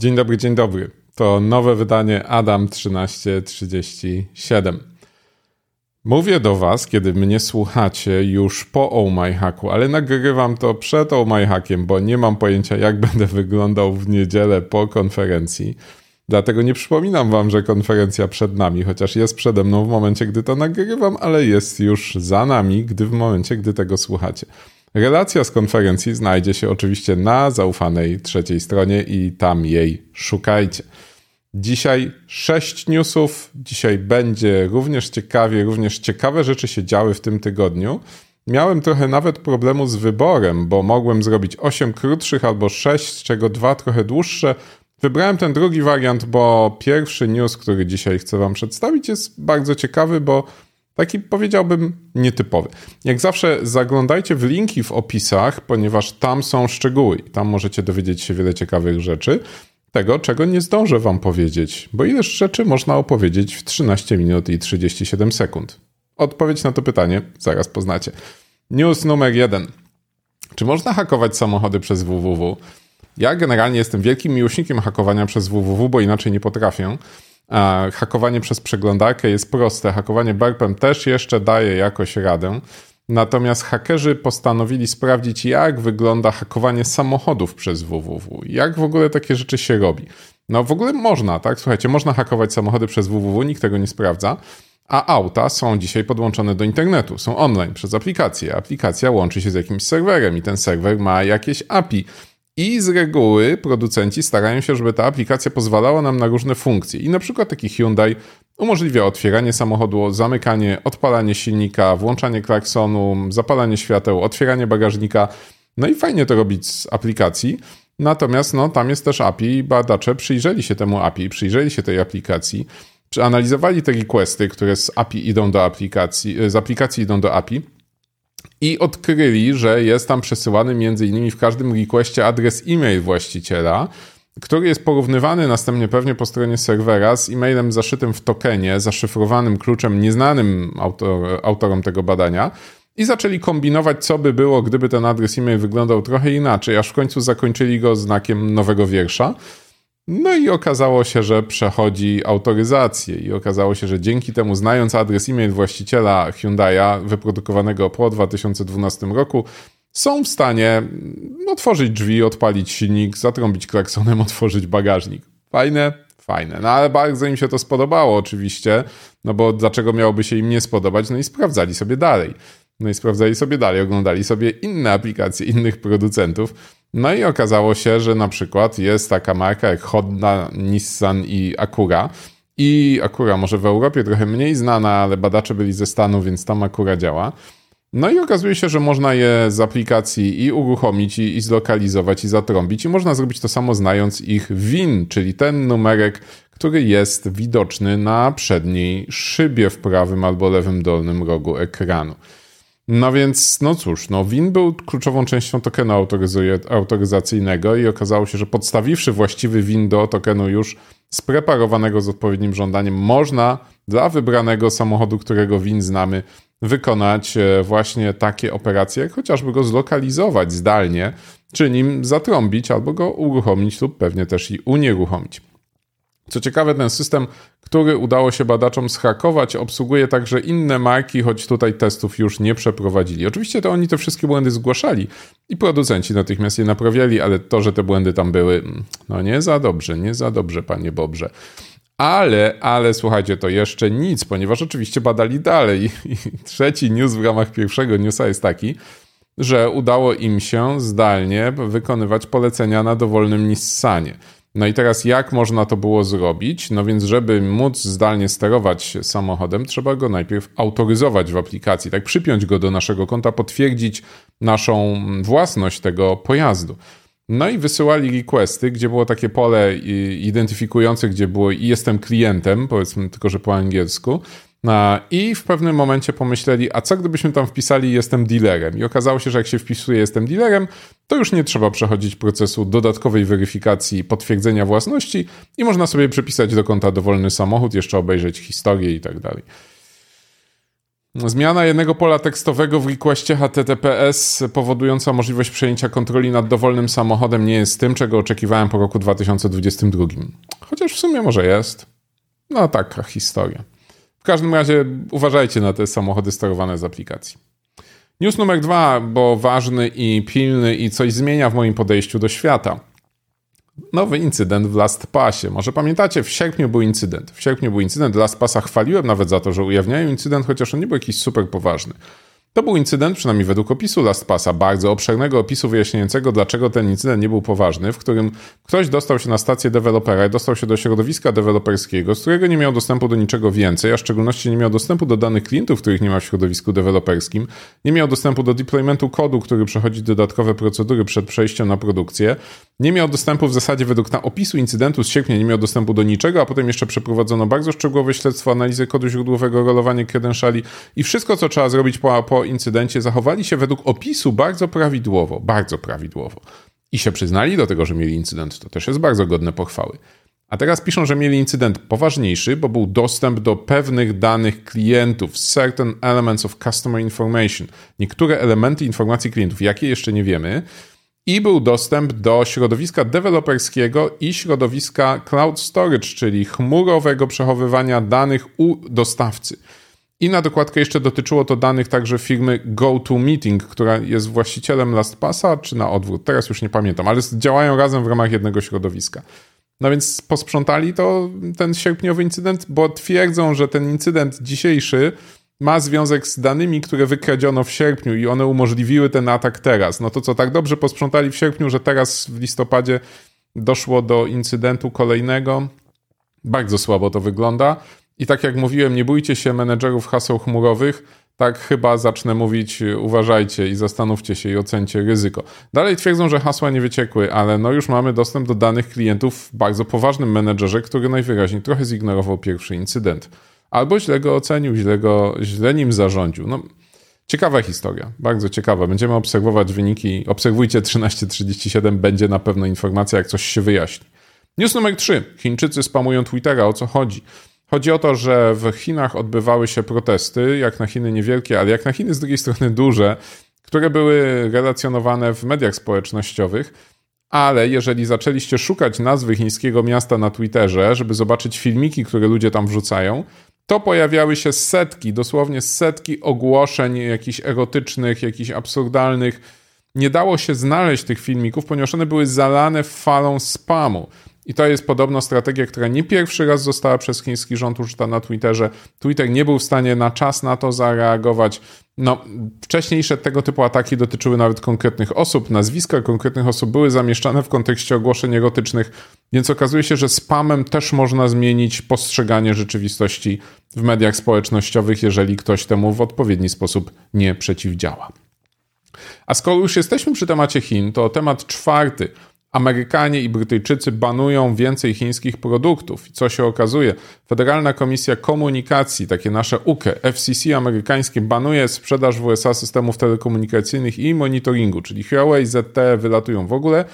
Dzień dobry, dzień dobry. To nowe wydanie Adam 1337. Mówię do Was, kiedy mnie słuchacie już po Oh My Hacku, ale nagrywam to przed Oh My Hackiem, bo nie mam pojęcia, jak będę wyglądał w niedzielę po konferencji. Dlatego nie przypominam Wam, że konferencja przed nami, chociaż jest przede mną w momencie, gdy to nagrywam, ale jest już za nami, gdy w momencie, gdy tego słuchacie. Relacja z konferencji znajdzie się oczywiście na zaufanej trzeciej stronie i tam jej szukajcie. Dzisiaj sześć newsów. Dzisiaj będzie również ciekawie, również ciekawe rzeczy się działy w tym tygodniu. Miałem trochę nawet problemu z wyborem, bo mogłem zrobić osiem krótszych albo sześć, z czego dwa trochę dłuższe. Wybrałem ten drugi wariant, bo pierwszy news, który dzisiaj chcę Wam przedstawić, jest bardzo ciekawy, bo Taki powiedziałbym nietypowy. Jak zawsze zaglądajcie w linki w opisach, ponieważ tam są szczegóły. Tam możecie dowiedzieć się wiele ciekawych rzeczy. Tego, czego nie zdążę wam powiedzieć, bo ileż rzeczy można opowiedzieć w 13 minut i 37 sekund. Odpowiedź na to pytanie zaraz poznacie. News numer jeden. Czy można hakować samochody przez www? Ja generalnie jestem wielkim miłośnikiem hakowania przez www, bo inaczej nie potrafię. Hakowanie przez przeglądarkę jest proste. Hakowanie burpem też jeszcze daje jakoś radę. Natomiast hakerzy postanowili sprawdzić, jak wygląda hakowanie samochodów przez www. Jak w ogóle takie rzeczy się robi. No w ogóle można, tak? Słuchajcie, można hakować samochody przez www, nikt tego nie sprawdza. A auta są dzisiaj podłączone do internetu, są online przez aplikację. Aplikacja łączy się z jakimś serwerem i ten serwer ma jakieś API. I z reguły producenci starają się, żeby ta aplikacja pozwalała nam na różne funkcje. I na przykład taki Hyundai umożliwia otwieranie samochodu, zamykanie, odpalanie silnika, włączanie klaksonu, zapalanie świateł, otwieranie bagażnika. No i fajnie to robić z aplikacji. Natomiast no, tam jest też API i badacze przyjrzeli się temu API, przyjrzeli się tej aplikacji, przeanalizowali te requesty, które z API idą do aplikacji, z aplikacji idą do API i odkryli, że jest tam przesyłany między innymi w każdym requestie adres e-mail właściciela, który jest porównywany następnie pewnie po stronie serwera z e-mailem zaszytym w tokenie, zaszyfrowanym kluczem nieznanym autor, autorom tego badania. I zaczęli kombinować, co by było, gdyby ten adres e-mail wyglądał trochę inaczej, aż w końcu zakończyli go znakiem nowego wiersza. No i okazało się, że przechodzi autoryzację i okazało się, że dzięki temu znając adres e-mail właściciela Hyundai'a wyprodukowanego po 2012 roku, są w stanie otworzyć drzwi, odpalić silnik, zatrąbić klaksonem, otworzyć bagażnik. Fajne? Fajne. No ale bardzo im się to spodobało oczywiście, no bo dlaczego miałoby się im nie spodobać? No i sprawdzali sobie dalej. No i sprawdzali sobie dalej, oglądali sobie inne aplikacje innych producentów. No i okazało się, że na przykład jest taka marka jak Honda, Nissan i Acura. I Acura może w Europie trochę mniej znana, ale badacze byli ze Stanów, więc tam Acura działa. No i okazuje się, że można je z aplikacji i uruchomić, i, i zlokalizować, i zatrąbić. I można zrobić to samo znając ich WIN, czyli ten numerek, który jest widoczny na przedniej szybie w prawym albo lewym dolnym rogu ekranu. No więc, no cóż, no WIN był kluczową częścią tokenu autoryzacyjnego i okazało się, że podstawiwszy właściwy WIN do tokenu już spreparowanego z odpowiednim żądaniem, można dla wybranego samochodu, którego WIN znamy, wykonać e, właśnie takie operacje, jak chociażby go zlokalizować zdalnie, czy nim zatrąbić albo go uruchomić lub pewnie też i unieruchomić. Co ciekawe, ten system, który udało się badaczom zhakować, obsługuje także inne marki, choć tutaj testów już nie przeprowadzili. Oczywiście to oni te wszystkie błędy zgłaszali i producenci natychmiast je naprawiali, ale to, że te błędy tam były, no nie za dobrze, nie za dobrze, panie Bobrze. Ale, ale słuchajcie, to jeszcze nic, ponieważ oczywiście badali dalej. I trzeci news w ramach pierwszego newsa jest taki, że udało im się zdalnie wykonywać polecenia na dowolnym Nissanie. No i teraz jak można to było zrobić? No więc, żeby móc zdalnie sterować samochodem, trzeba go najpierw autoryzować w aplikacji, tak przypiąć go do naszego konta, potwierdzić naszą własność tego pojazdu. No i wysyłali requesty, gdzie było takie pole identyfikujące, gdzie było i jestem klientem, powiedzmy tylko, że po angielsku. I w pewnym momencie pomyśleli, a co gdybyśmy tam wpisali jestem dealerem? I okazało się, że jak się wpisuje jestem dealerem, to już nie trzeba przechodzić procesu dodatkowej weryfikacji potwierdzenia własności i można sobie przypisać do konta dowolny samochód, jeszcze obejrzeć historię i tak dalej. Zmiana jednego pola tekstowego w requestie HTTPS powodująca możliwość przejęcia kontroli nad dowolnym samochodem nie jest tym, czego oczekiwałem po roku 2022. Chociaż w sumie może jest. No taka historia. W każdym razie uważajcie na te samochody sterowane z aplikacji. News numer dwa, bo ważny i pilny i coś zmienia w moim podejściu do świata. Nowy incydent w LastPassie. Może pamiętacie, w sierpniu był incydent. W sierpniu był incydent, LastPassa chwaliłem nawet za to, że ujawniają incydent, chociaż on nie był jakiś super poważny. To był incydent, przynajmniej według opisu LastPassa, bardzo obszernego opisu wyjaśniającego, dlaczego ten incydent nie był poważny, w którym ktoś dostał się na stację dewelopera i dostał się do środowiska deweloperskiego, z którego nie miał dostępu do niczego więcej, a w szczególności nie miał dostępu do danych klientów, których nie ma w środowisku deweloperskim, nie miał dostępu do deploymentu kodu, który przechodzi dodatkowe procedury przed przejściem na produkcję, nie miał dostępu w zasadzie według na opisu incydentu z sierpnia, nie miał dostępu do niczego, a potem jeszcze przeprowadzono bardzo szczegółowe śledztwo, analizę kodu źródłowego, rolowanie credentiali i wszystko, co trzeba zrobić po, po incydencie, zachowali się według opisu bardzo prawidłowo, bardzo prawidłowo. I się przyznali do tego, że mieli incydent. To też jest bardzo godne pochwały. A teraz piszą, że mieli incydent poważniejszy, bo był dostęp do pewnych danych klientów, certain elements of customer information, niektóre elementy informacji klientów, jakie jeszcze nie wiemy, i był dostęp do środowiska deweloperskiego i środowiska cloud storage, czyli chmurowego przechowywania danych u dostawcy. I na dokładkę jeszcze dotyczyło to danych także firmy GoToMeeting, która jest właścicielem LastPassa, czy na odwrót, teraz już nie pamiętam, ale działają razem w ramach jednego środowiska. No więc posprzątali to ten sierpniowy incydent, bo twierdzą, że ten incydent dzisiejszy ma związek z danymi, które wykradziono w sierpniu i one umożliwiły ten atak teraz. No to co, tak dobrze posprzątali w sierpniu, że teraz w listopadzie doszło do incydentu kolejnego? Bardzo słabo to wygląda. I tak jak mówiłem, nie bójcie się menedżerów haseł chmurowych. Tak chyba zacznę mówić, uważajcie i zastanówcie się i ocencie ryzyko. Dalej twierdzą, że hasła nie wyciekły, ale no już mamy dostęp do danych klientów w bardzo poważnym menedżerze, który najwyraźniej trochę zignorował pierwszy incydent. Albo źle go ocenił, źle, go, źle nim zarządził. No, ciekawa historia, bardzo ciekawa. Będziemy obserwować wyniki. Obserwujcie 1337, będzie na pewno informacja, jak coś się wyjaśni. News numer 3. Chińczycy spamują Twittera. O co chodzi? Chodzi o to, że w Chinach odbywały się protesty, jak na Chiny niewielkie, ale jak na Chiny z drugiej strony duże, które były relacjonowane w mediach społecznościowych. Ale jeżeli zaczęliście szukać nazwy chińskiego miasta na Twitterze, żeby zobaczyć filmiki, które ludzie tam wrzucają, to pojawiały się setki, dosłownie setki ogłoszeń jakichś erotycznych, jakichś absurdalnych. Nie dało się znaleźć tych filmików, ponieważ one były zalane falą spamu. I to jest podobno strategia, która nie pierwszy raz została przez chiński rząd użyta na Twitterze. Twitter nie był w stanie na czas na to zareagować. No, wcześniejsze tego typu ataki dotyczyły nawet konkretnych osób. Nazwiska konkretnych osób były zamieszczane w kontekście ogłoszeń erotycznych, więc okazuje się, że spamem też można zmienić postrzeganie rzeczywistości w mediach społecznościowych, jeżeli ktoś temu w odpowiedni sposób nie przeciwdziała. A skoro już jesteśmy przy temacie Chin, to temat czwarty – Amerykanie i Brytyjczycy banują więcej chińskich produktów. I co się okazuje? Federalna Komisja Komunikacji, takie nasze UKE, FCC amerykańskie, banuje sprzedaż w USA systemów telekomunikacyjnych i monitoringu, czyli Huawei, ZTE wylatują w ogóle,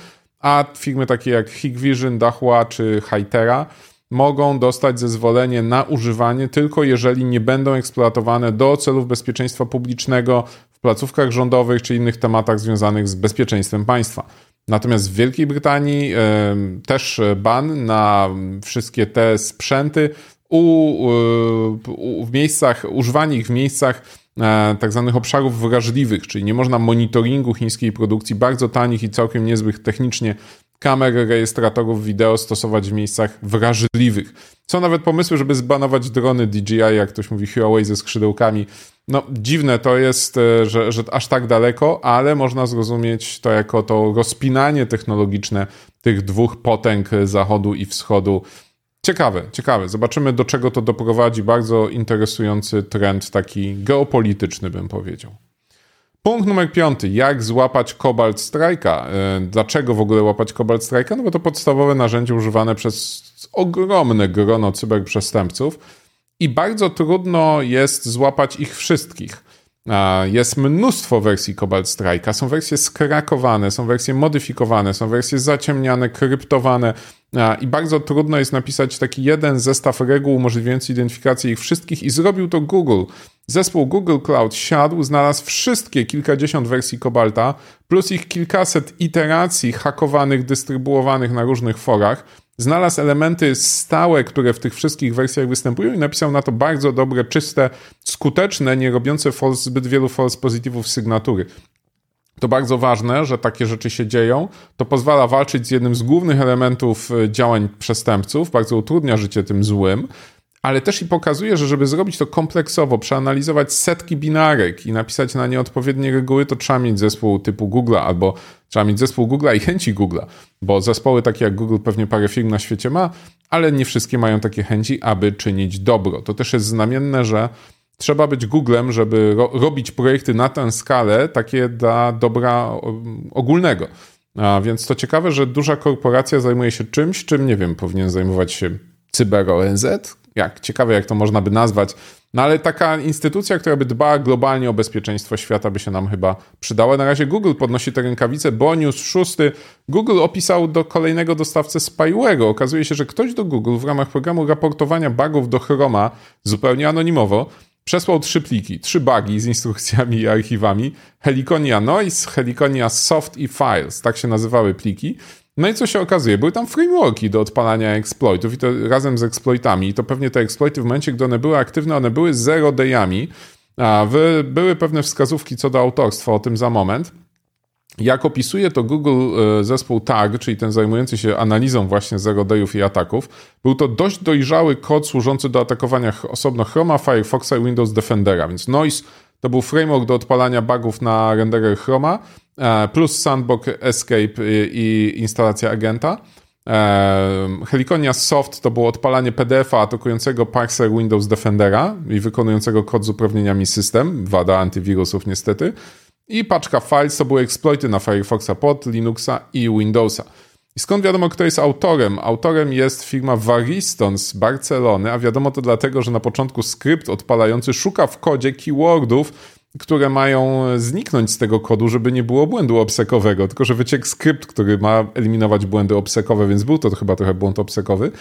a firmy takie jak Hikvision, Dahua czy Hytera mogą dostać zezwolenie na używanie tylko jeżeli nie będą eksploatowane do celów bezpieczeństwa publicznego w placówkach rządowych czy innych tematach związanych z bezpieczeństwem państwa. Natomiast w Wielkiej Brytanii też ban na wszystkie te sprzęty u, u, w miejscach, używanie w miejscach e, tak zwanych obszarów wrażliwych, czyli nie można monitoringu chińskiej produkcji bardzo tanich i całkiem niezłych technicznie kamer rejestratorów wideo stosować w miejscach wrażliwych. Są nawet pomysły, żeby zbanować drony DJI, jak ktoś mówi Huawei ze skrzydełkami. No, dziwne to jest, e, że, że aż tak daleko, ale można zrozumieć to jako to rozpinanie technologiczne tych dwóch potęg zachodu i wschodu. Ciekawe, ciekawe. Zobaczymy, do czego to doprowadzi. Bardzo interesujący trend, taki geopolityczny, bym powiedział. Punkt numer piąty. Jak złapać Cobalt Strike'a? E, dlaczego w ogóle łapać Cobalt Strike'a? No bo to podstawowe narzędzie używane przez ogromne grono cyberprzestępców i bardzo trudno jest złapać ich wszystkich. Jest mnóstwo wersji Cobalt Strike'a. Są wersje skrakowane, są wersje modyfikowane, są wersje zaciemniane, kryptowane i bardzo trudno jest napisać taki jeden zestaw reguł umożliwiający identyfikację ich wszystkich i zrobił to Google. Zespół Google Cloud siadł, znalazł wszystkie kilkadziesiąt wersji Cobalta, plus ich kilkaset iteracji hakowanych, dystrybuowanych na różnych forach. Znalazł elementy stałe, które w tych wszystkich wersjach występują i napisał na to bardzo dobre, czyste, skuteczne, nie robiące false, zbyt wielu false pozytywów sygnatury. To bardzo ważne, że takie rzeczy się dzieją. To pozwala walczyć z jednym z głównych elementów e, działań przestępców, bardzo utrudnia życie tym złym, ale też i pokazuje, że żeby zrobić to kompleksowo, przeanalizować setki binarek i napisać na nie odpowiednie reguły, to trzeba mieć zespół typu Google albo trzeba mieć zespół Google i chęci Google, bo zespoły takie jak Google pewnie parę firm na świecie ma, ale nie wszystkie mają takie chęci, aby czynić dobro. To też jest znamienne, że trzeba być Googlem, żeby ro robić projekty na tę skalę, takie dla dobra ogólnego. A więc to ciekawe, że duża korporacja zajmuje się czymś, czym, nie wiem, powinien zajmować się Cyber ONZ. Jak ciekawe, jak to można by nazwać. No ale taka instytucja, która by dbała globalnie o bezpieczeństwo świata, by się nam chyba przydała. Na razie Google podnosi te rękawice, bo news szósty. Google opisał do kolejnego dostawcę spyware'u. Okazuje się, że ktoś do Google w ramach programu raportowania bugów do Chroma zupełnie anonimowo przesłał trzy pliki, trzy bugi z instrukcjami i archiwami. Heliconia Noise, Heliconia Soft i Files, tak się nazywały pliki. No i co się okazuje? Były tam frameworki do odpalania exploitów i to razem z exploitami. I to pewnie te exploity w momencie, gdy one były aktywne, one były zero dayami. A były pewne wskazówki co do autorstwa, o tym za moment. Jak opisuje to Google e, zespół TAG, czyli ten zajmujący się analizą właśnie zero dayów i ataków, był to dość dojrzały kod służący do atakowania osobno Chroma, Firefoxa i Windows Defendera, więc Noise to był framework do odpalania bugów na renderer Chroma, plus Sandbox Escape i instalacja agenta. E, Heliconia Soft to było odpalanie PDF-a atakującego parser Windows Defendera i wykonującego kod z uprawnieniami system, wada antywirusów niestety. I paczka files to były exploity na Firefoxa pod Linuxa i Windowsa. I skąd wiadomo, kto jest autorem? Autorem jest firma Variston z Barcelony, a wiadomo to dlatego, że na początku skrypt odpalający szuka w kodzie keywordów, które mają zniknąć z tego kodu, żeby nie było błędu obsekowego, tylko że wyciekł skrypt, który ma eliminować błędy obsekowe, więc był to chyba trochę błąd obsekowy.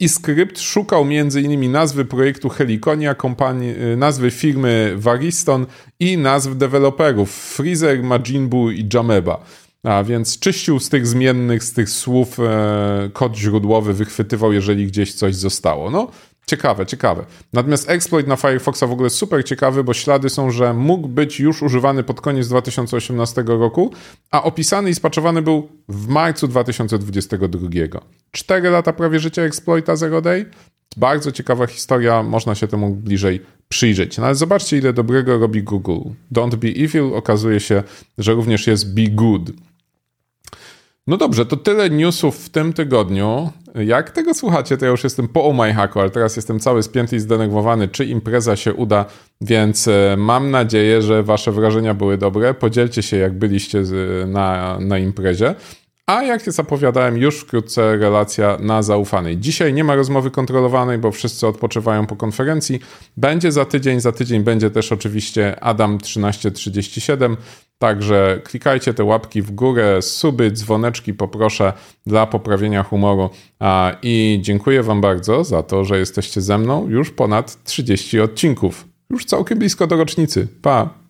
I skrypt szukał m.in. nazwy projektu Heliconia, kompanii, y, nazwy firmy Variston i nazw deweloperów Freezer, Majinbu i Jameba. A więc czyścił z tych zmiennych, z tych słów e, kod źródłowy, wychwytywał, jeżeli gdzieś coś zostało. No, ciekawe, ciekawe. Natomiast exploit na Firefoxa w ogóle super ciekawy, bo ślady są, że mógł być już używany pod koniec 2018 roku, a opisany i spaczowany był w marcu 2022. Cztery lata prawie życia exploita Zero Day. Bardzo ciekawa historia, można się temu bliżej przyjrzeć. No ale zobaczcie, ile dobrego robi Google. Don't be evil, okazuje się, że również jest be good. No dobrze, to tyle newsów w tym tygodniu. Jak tego słuchacie, to ja już jestem po My Hacku, ale teraz jestem cały spięty i zdenerwowany, czy impreza się uda, więc e, mam nadzieję, że wasze wrażenia były dobre. Podzielcie się, jak byliście na, na imprezie. A jak zapowiadałem, już wkrótce relacja na zaufanej. Dzisiaj nie ma rozmowy kontrolowanej, bo wszyscy odpoczywają po konferencji. Będzie za tydzień, za tydzień będzie też oczywiście Adam 1337. Także klikajcie te łapki w górę, suby, dzwoneczki poproszę dla poprawienia humoru. I dziękuję Wam bardzo za to, że jesteście ze mną już ponad 30 odcinków. Już całkiem blisko do rocznicy. Pa!